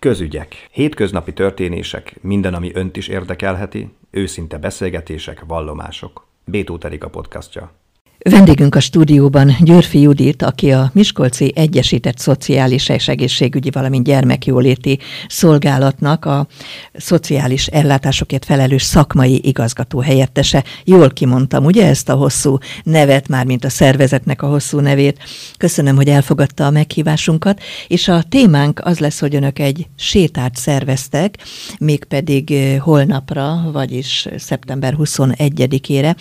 Közügyek. Hétköznapi történések, minden, ami önt is érdekelheti, őszinte beszélgetések, vallomások. Bétó Terika podcastja. Vendégünk a stúdióban Györfi Judit, aki a Miskolci Egyesített Szociális és Egészségügyi, valamint gyermekjóléti szolgálatnak a szociális ellátásokért felelős szakmai igazgató helyettese. Jól kimondtam, ugye ezt a hosszú nevet, már mint a szervezetnek a hosszú nevét. Köszönöm, hogy elfogadta a meghívásunkat, és a témánk az lesz, hogy önök egy sétát szerveztek, mégpedig holnapra, vagyis szeptember 21-ére,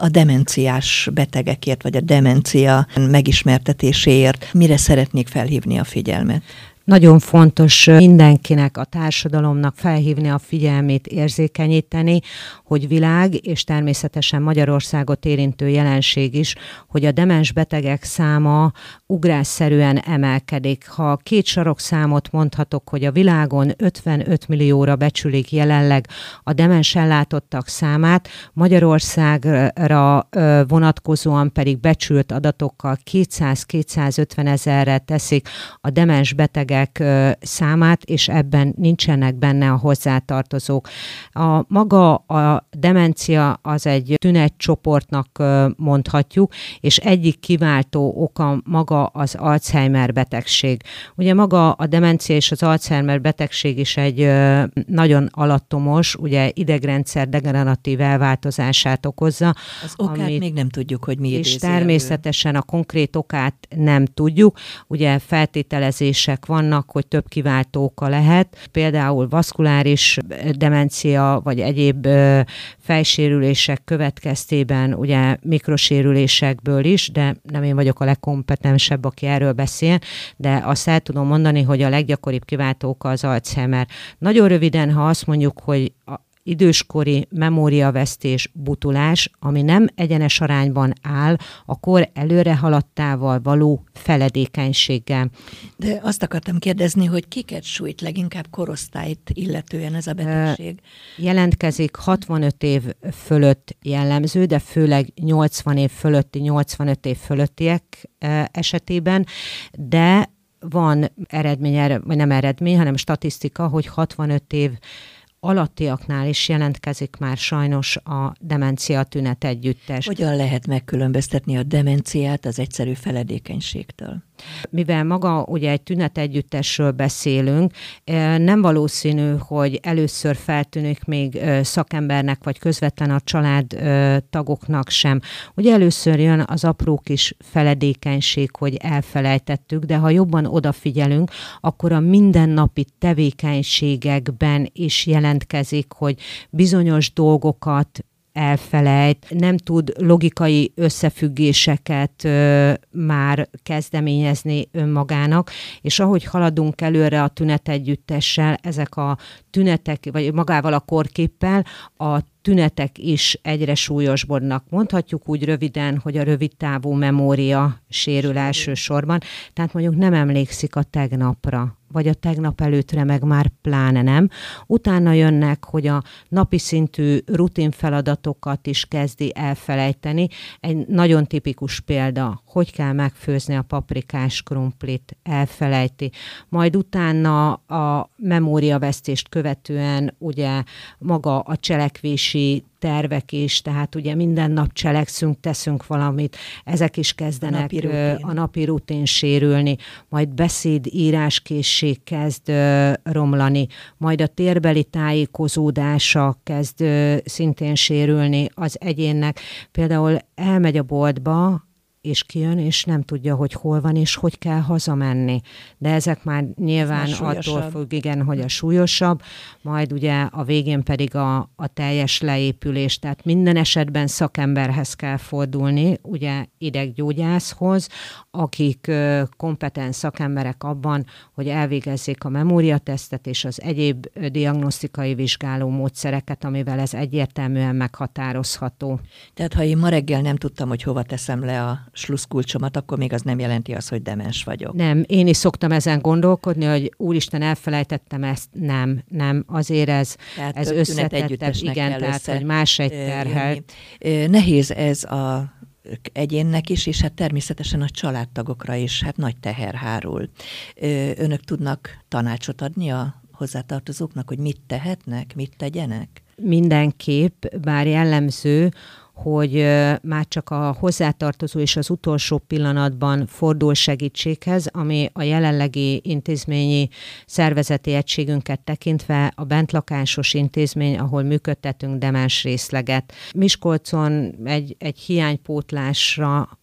a demenciás betegekért, vagy a demencia megismertetéséért mire szeretnék felhívni a figyelmet? Nagyon fontos mindenkinek, a társadalomnak felhívni a figyelmét, érzékenyíteni, hogy világ és természetesen Magyarországot érintő jelenség is, hogy a demens betegek száma ugrásszerűen emelkedik. Ha két sarokszámot mondhatok, hogy a világon 55 millióra becsülik jelenleg a demens ellátottak számát, Magyarországra vonatkozóan pedig becsült adatokkal 200-250 ezerre teszik a demens betegek betegek számát, és ebben nincsenek benne a hozzátartozók. A maga a demencia az egy tünetcsoportnak mondhatjuk, és egyik kiváltó oka maga az Alzheimer betegség. Ugye maga a demencia és az Alzheimer betegség is egy nagyon alattomos, ugye idegrendszer degeneratív elváltozását okozza. Az okát amit, még nem tudjuk, hogy mi És természetesen a konkrét okát nem tudjuk. Ugye feltételezések vannak, vannak, hogy több kiváltó oka lehet, például vaszkuláris demencia, vagy egyéb fejsérülések következtében, ugye mikrosérülésekből is, de nem én vagyok a legkompetensebb, aki erről beszél, de azt el tudom mondani, hogy a leggyakoribb kiváltó oka az Alzheimer. Nagyon röviden, ha azt mondjuk, hogy időskori memóriavesztés, butulás, ami nem egyenes arányban áll a kor előre haladtával való feledékenységgel. De azt akartam kérdezni, hogy kiket sújt leginkább korosztályt illetően ez a betegség? Jelentkezik 65 év fölött jellemző, de főleg 80 év fölötti, 85 év fölöttiek esetében, de van eredmény, vagy nem eredmény, hanem statisztika, hogy 65 év alattiaknál is jelentkezik már sajnos a demencia tünet együttes. Hogyan lehet megkülönböztetni a demenciát az egyszerű feledékenységtől? Mivel maga ugye egy tünet együttesről beszélünk, nem valószínű, hogy először feltűnik még szakembernek, vagy közvetlen a család tagoknak sem. Ugye először jön az apró kis feledékenység, hogy elfelejtettük, de ha jobban odafigyelünk, akkor a mindennapi tevékenységekben is jelentkezik, hogy bizonyos dolgokat elfelejt, nem tud logikai összefüggéseket ö, már kezdeményezni önmagának, és ahogy haladunk előre a tünetegyüttessel, ezek a tünetek, vagy magával a korképpel, a tünetek is egyre súlyosbodnak. Mondhatjuk úgy röviden, hogy a rövidtávú memória sérül elsősorban, tehát mondjuk nem emlékszik a tegnapra, vagy a tegnap előttre meg már pláne nem. Utána jönnek, hogy a napi szintű rutin feladatokat is kezdi elfelejteni. Egy nagyon tipikus példa, hogy kell megfőzni a paprikás krumplit, elfelejti. Majd utána a memóriavesztést követően ugye maga a cselekvési tervek is, tehát ugye minden nap cselekszünk, teszünk valamit, ezek is kezdenek a napi rutin, a napi rutin sérülni, majd beszéd, íráskészség kezd romlani, majd a térbeli tájékozódása kezd szintén sérülni az egyénnek. Például elmegy a boltba, és kijön, és nem tudja, hogy hol van, és hogy kell hazamenni. De ezek már nyilván Ez attól függ, igen, hogy a súlyosabb, majd ugye a végén pedig a, a teljes leépülés. Tehát minden esetben szakemberhez kell fordulni, ugye ideggyógyászhoz, akik kompetens szakemberek abban, hogy elvégezzék a memóriatesztet és az egyéb diagnosztikai vizsgáló módszereket, amivel ez egyértelműen meghatározható. Tehát ha én ma reggel nem tudtam, hogy hova teszem le a sluszkulcsomat, akkor még az nem jelenti azt, hogy demens vagyok. Nem, én is szoktam ezen gondolkodni, hogy úristen, elfelejtettem ezt, nem, nem, azért ez, tehát ez összetettebb, igen, tehát, össze, hogy más egy terhel. Nehéz ez a egyénnek is, és hát természetesen a családtagokra is hát nagy teher hárul. Önök tudnak tanácsot adni a hozzátartozóknak, hogy mit tehetnek, mit tegyenek? Mindenképp, bár jellemző, hogy már csak a hozzátartozó és az utolsó pillanatban fordul segítséghez, ami a jelenlegi intézményi szervezeti egységünket tekintve a bentlakásos intézmény, ahol működtetünk demens részleget. Miskolcon egy, egy hiánypótlásra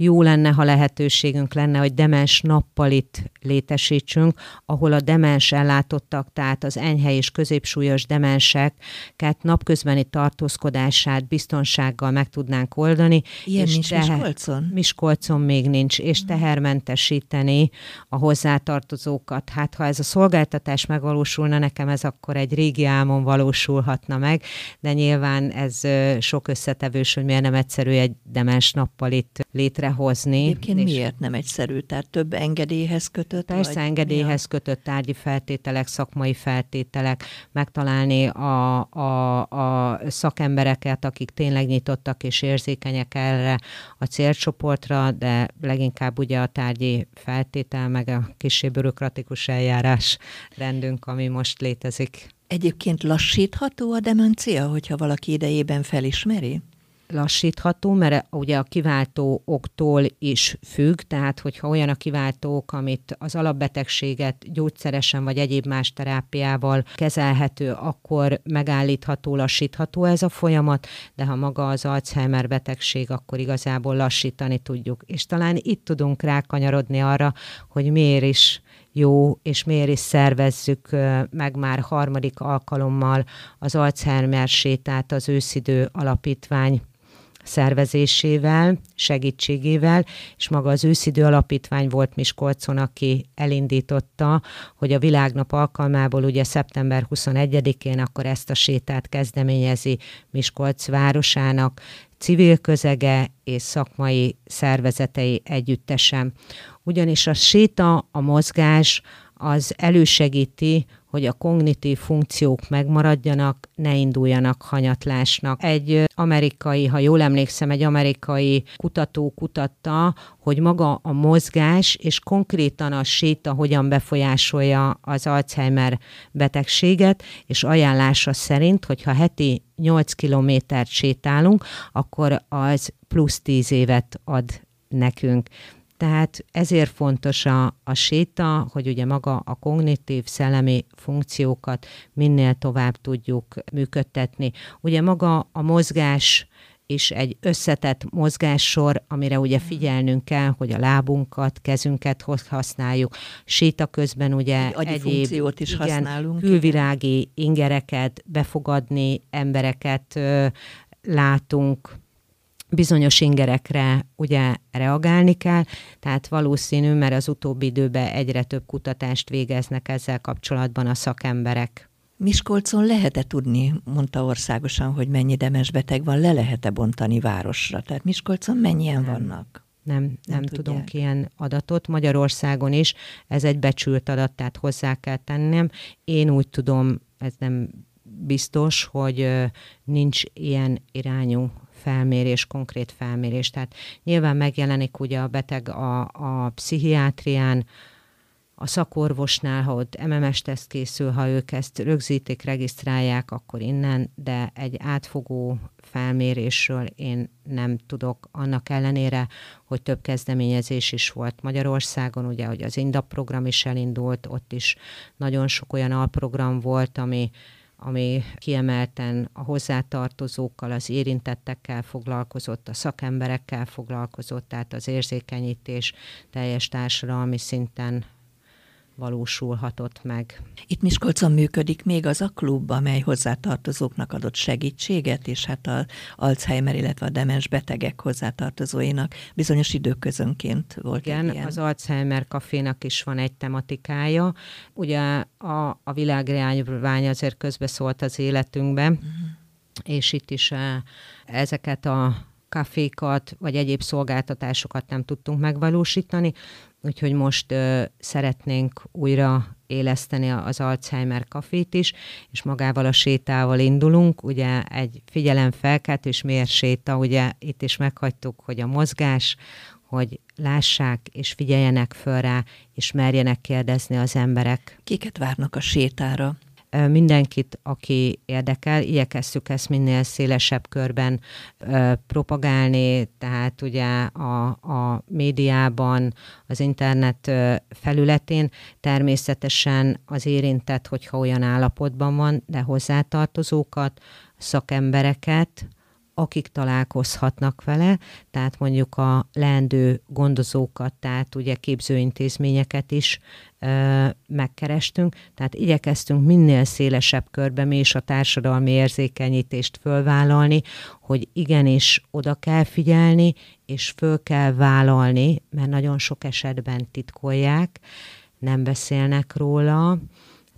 jó lenne, ha lehetőségünk lenne, hogy demens nappalit létesítsünk, ahol a demens ellátottak, tehát az enyhe és középsúlyos demenseket napközbeni tartózkodását biztonsággal meg tudnánk oldani. Ilyen és nincs teher, Miskolcon? Miskolcon még nincs, és hmm. tehermentesíteni a hozzátartozókat. Hát ha ez a szolgáltatás megvalósulna, nekem ez akkor egy régi álmon valósulhatna meg, de nyilván ez sok összetevős, hogy miért nem egyszerű egy demens nappalit létre létrehozni. Egyébként miért nem egyszerű? Tehát több engedélyhez kötött? Persze vagy engedélyhez ja. kötött tárgyi feltételek, szakmai feltételek, megtalálni a, a, a szakembereket, akik tényleg nyitottak és érzékenyek erre a célcsoportra, de leginkább ugye a tárgyi feltétel, meg a kisebb bürokratikus eljárás rendünk, ami most létezik. Egyébként lassítható a demencia, hogyha valaki idejében felismeri? Lassítható, mert ugye a kiváltó októl is függ, tehát hogyha olyan a kiváltók, amit az alapbetegséget gyógyszeresen vagy egyéb más terápiával kezelhető, akkor megállítható, lassítható ez a folyamat, de ha maga az Alzheimer betegség, akkor igazából lassítani tudjuk. És talán itt tudunk rákanyarodni arra, hogy miért is jó, és miért is szervezzük meg már harmadik alkalommal az Alzheimer sétát az őszidő alapítvány szervezésével, segítségével, és maga az őszidő alapítvány volt Miskolcon, aki elindította, hogy a világnap alkalmából ugye szeptember 21-én akkor ezt a sétát kezdeményezi Miskolc városának, civil közege és szakmai szervezetei együttesen. Ugyanis a séta, a mozgás az elősegíti hogy a kognitív funkciók megmaradjanak, ne induljanak hanyatlásnak. Egy amerikai, ha jól emlékszem, egy amerikai kutató kutatta, hogy maga a mozgás és konkrétan a séta hogyan befolyásolja az Alzheimer betegséget, és ajánlása szerint, hogyha heti 8 kilométert sétálunk, akkor az plusz 10 évet ad nekünk. Tehát ezért fontos a, a séta, hogy ugye maga a kognitív szellemi funkciókat minél tovább tudjuk működtetni. Ugye maga a mozgás is egy összetett mozgássor, amire ugye figyelnünk kell, hogy a lábunkat, kezünket használjuk. Séta közben ugye egy egyéb is igen, használunk. külvirági ingereket befogadni, embereket ö, látunk, bizonyos ingerekre ugye reagálni kell, tehát valószínű, mert az utóbbi időben egyre több kutatást végeznek ezzel kapcsolatban a szakemberek. Miskolcon lehet-e tudni, mondta országosan, hogy mennyi demens beteg van, le lehet-e bontani városra? Tehát Miskolcon mennyien nem. vannak? Nem, nem, nem tudunk ilyen adatot. Magyarországon is ez egy becsült adat, tehát hozzá kell tennem. Én úgy tudom, ez nem biztos, hogy nincs ilyen irányú felmérés, konkrét felmérés. Tehát nyilván megjelenik ugye a beteg a, a pszichiátrián, a szakorvosnál, ha ott MMS-teszt készül, ha ők ezt rögzítik, regisztrálják, akkor innen, de egy átfogó felmérésről én nem tudok, annak ellenére, hogy több kezdeményezés is volt Magyarországon, ugye, hogy az INDAP program is elindult, ott is nagyon sok olyan alprogram volt, ami ami kiemelten a hozzátartozókkal, az érintettekkel foglalkozott, a szakemberekkel foglalkozott, tehát az érzékenyítés teljes társadalmi szinten valósulhatott meg. Itt Miskolcon működik még az a klub, amely hozzátartozóknak adott segítséget, és hát a Alzheimer, illetve a demens betegek hozzátartozóinak bizonyos időközönként volt Igen, ilyen. az Alzheimer kafénak is van egy tematikája. Ugye a, a világreányvány azért közbeszólt az életünkbe, uh-huh. és itt is ezeket a kafékat vagy egyéb szolgáltatásokat nem tudtunk megvalósítani, úgyhogy most ö, szeretnénk újra éleszteni az Alzheimer kafét is, és magával a sétával indulunk, ugye egy figyelemfelkelt miért séta, ugye itt is meghagytuk, hogy a mozgás, hogy lássák és figyeljenek föl rá, és merjenek kérdezni az emberek. Kiket várnak a sétára? Mindenkit, aki érdekel, igyekeztük ezt minél szélesebb körben propagálni, tehát ugye a, a médiában, az internet felületén. Természetesen az érintett, hogyha olyan állapotban van, de hozzátartozókat, szakembereket, akik találkozhatnak vele, tehát mondjuk a leendő gondozókat, tehát ugye képzőintézményeket is ö, megkerestünk, tehát igyekeztünk minél szélesebb körbe mi is a társadalmi érzékenyítést fölvállalni, hogy igenis oda kell figyelni, és föl kell vállalni, mert nagyon sok esetben titkolják, nem beszélnek róla,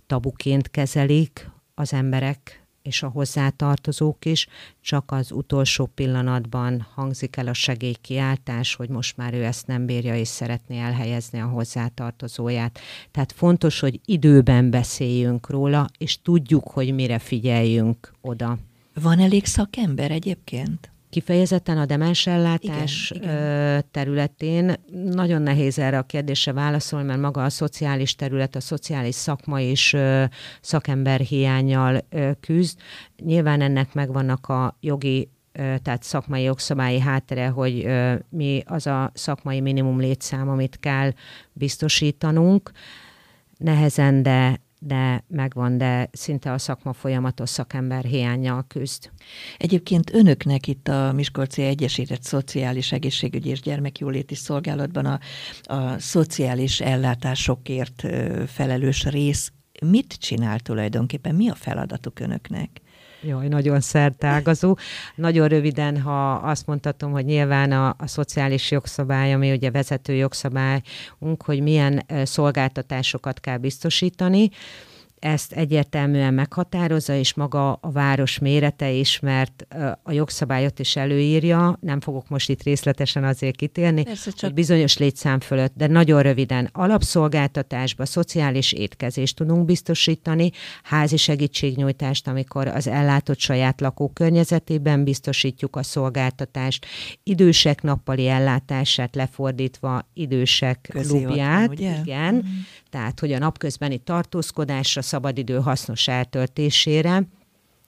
tabuként kezelik az emberek és a hozzátartozók is, csak az utolsó pillanatban hangzik el a segélykiáltás, hogy most már ő ezt nem bírja, és szeretné elhelyezni a hozzátartozóját. Tehát fontos, hogy időben beszéljünk róla, és tudjuk, hogy mire figyeljünk oda. Van elég szakember egyébként? Kifejezetten a demensellátás igen, igen. területén nagyon nehéz erre a kérdésre válaszolni, mert maga a szociális terület, a szociális szakma is szakember hiányjal küzd. Nyilván ennek megvannak a jogi tehát szakmai jogszabályi háttere, hogy mi az a szakmai minimum létszám, amit kell biztosítanunk. Nehezen, de de megvan, de szinte a szakma folyamatos szakember hiányjal küzd. Egyébként önöknek itt a Miskolci Egyesített Szociális Egészségügyi és Gyermekjóléti Szolgálatban a, a szociális ellátásokért felelős rész mit csinál tulajdonképpen? Mi a feladatuk önöknek? Jaj, nagyon szertágazó. Nagyon röviden, ha azt mondhatom, hogy nyilván a, a szociális jogszabály, ami ugye vezető jogszabályunk, hogy milyen szolgáltatásokat kell biztosítani, ezt egyértelműen meghatározza, és maga a város mérete is, mert a jogszabályot is előírja, nem fogok most itt részletesen azért kitérni, Persze, csak... hogy bizonyos létszám fölött, de nagyon röviden. Alapszolgáltatásba szociális étkezést tudunk biztosítani, házi segítségnyújtást, amikor az ellátott saját lakókörnyezetében biztosítjuk a szolgáltatást, idősek nappali ellátását lefordítva idősek klubját, igen, mm-hmm. tehát hogy a napközbeni tartózkodásra szabadidő hasznos eltöltésére.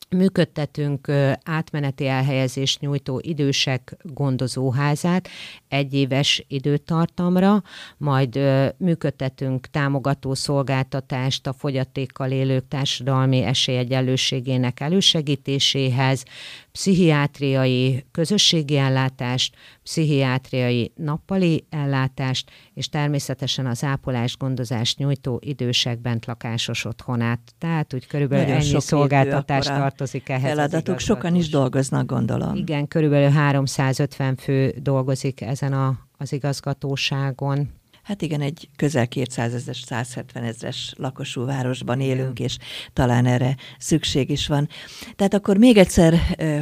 Működtetünk átmeneti elhelyezést nyújtó idősek gondozóházát egyéves időtartamra, majd működtetünk támogató szolgáltatást a fogyatékkal élők társadalmi esélyegyenlőségének elősegítéséhez, pszichiátriai közösségi ellátást, pszichiátriai nappali ellátást, és természetesen az ápolás gondozást nyújtó idősek bent lakásos otthonát. Tehát úgy körülbelül Nagyon ennyi szolgáltatás tartozik ehhez. Feladatuk sokan is dolgoznak, gondolom. Igen, körülbelül 350 fő dolgozik ezen a, az igazgatóságon. Hát igen, egy közel 200 ezeres, 170 ezeres lakosú városban élünk, és talán erre szükség is van. Tehát akkor még egyszer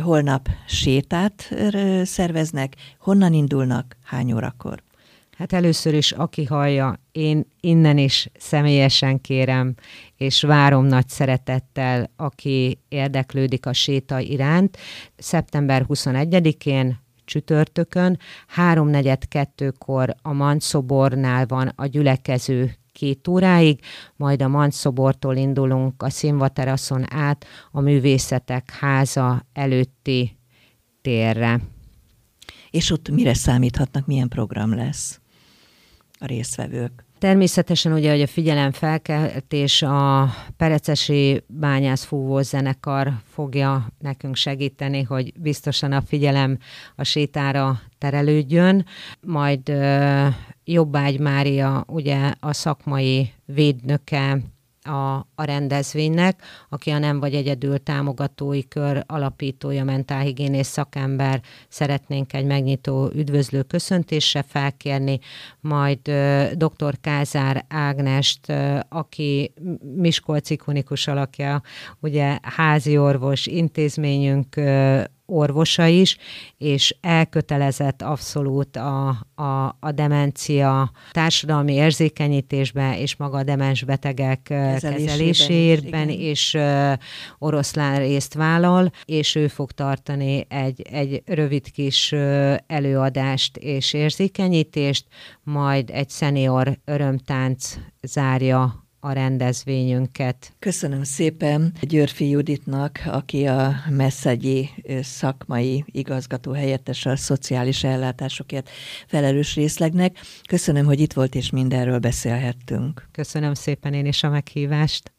holnap sétát szerveznek, honnan indulnak, hány órakor? Hát először is, aki hallja, én innen is személyesen kérem, és várom nagy szeretettel, aki érdeklődik a séta iránt. Szeptember 21-én csütörtökön, háromnegyed kettőkor a Manszobornál van a gyülekező két óráig, majd a Manszobortól indulunk a színvateraszon át a Művészetek Háza előtti térre. És ott mire számíthatnak, milyen program lesz a résztvevők? Természetesen ugye, hogy a figyelemfelkeltés a Perecesi Bányász zenekar fogja nekünk segíteni, hogy biztosan a figyelem a sétára terelődjön, majd Jobbágy Mária ugye a szakmai védnöke a, a rendezvénynek, aki a Nem vagy egyedül támogatói kör alapítója, mentálhigiénész szakember, szeretnénk egy megnyitó üdvözlő köszöntésre felkérni, majd dr. Kázár Ágnest, aki Miskolc ikonikus alakja, ugye házi orvos, intézményünk orvosa is, és elkötelezett abszolút a, a, a demencia társadalmi érzékenyítésbe és maga a demens betegek kezelésében is, és oroszlán részt vállal, és ő fog tartani egy, egy rövid kis előadást és érzékenyítést, majd egy szenior örömtánc zárja a rendezvényünket. Köszönöm szépen Györfi Juditnak, aki a Messzegyi szakmai igazgató helyettes a szociális ellátásokért felelős részlegnek. Köszönöm, hogy itt volt és mindenről beszélhettünk. Köszönöm szépen én is a meghívást.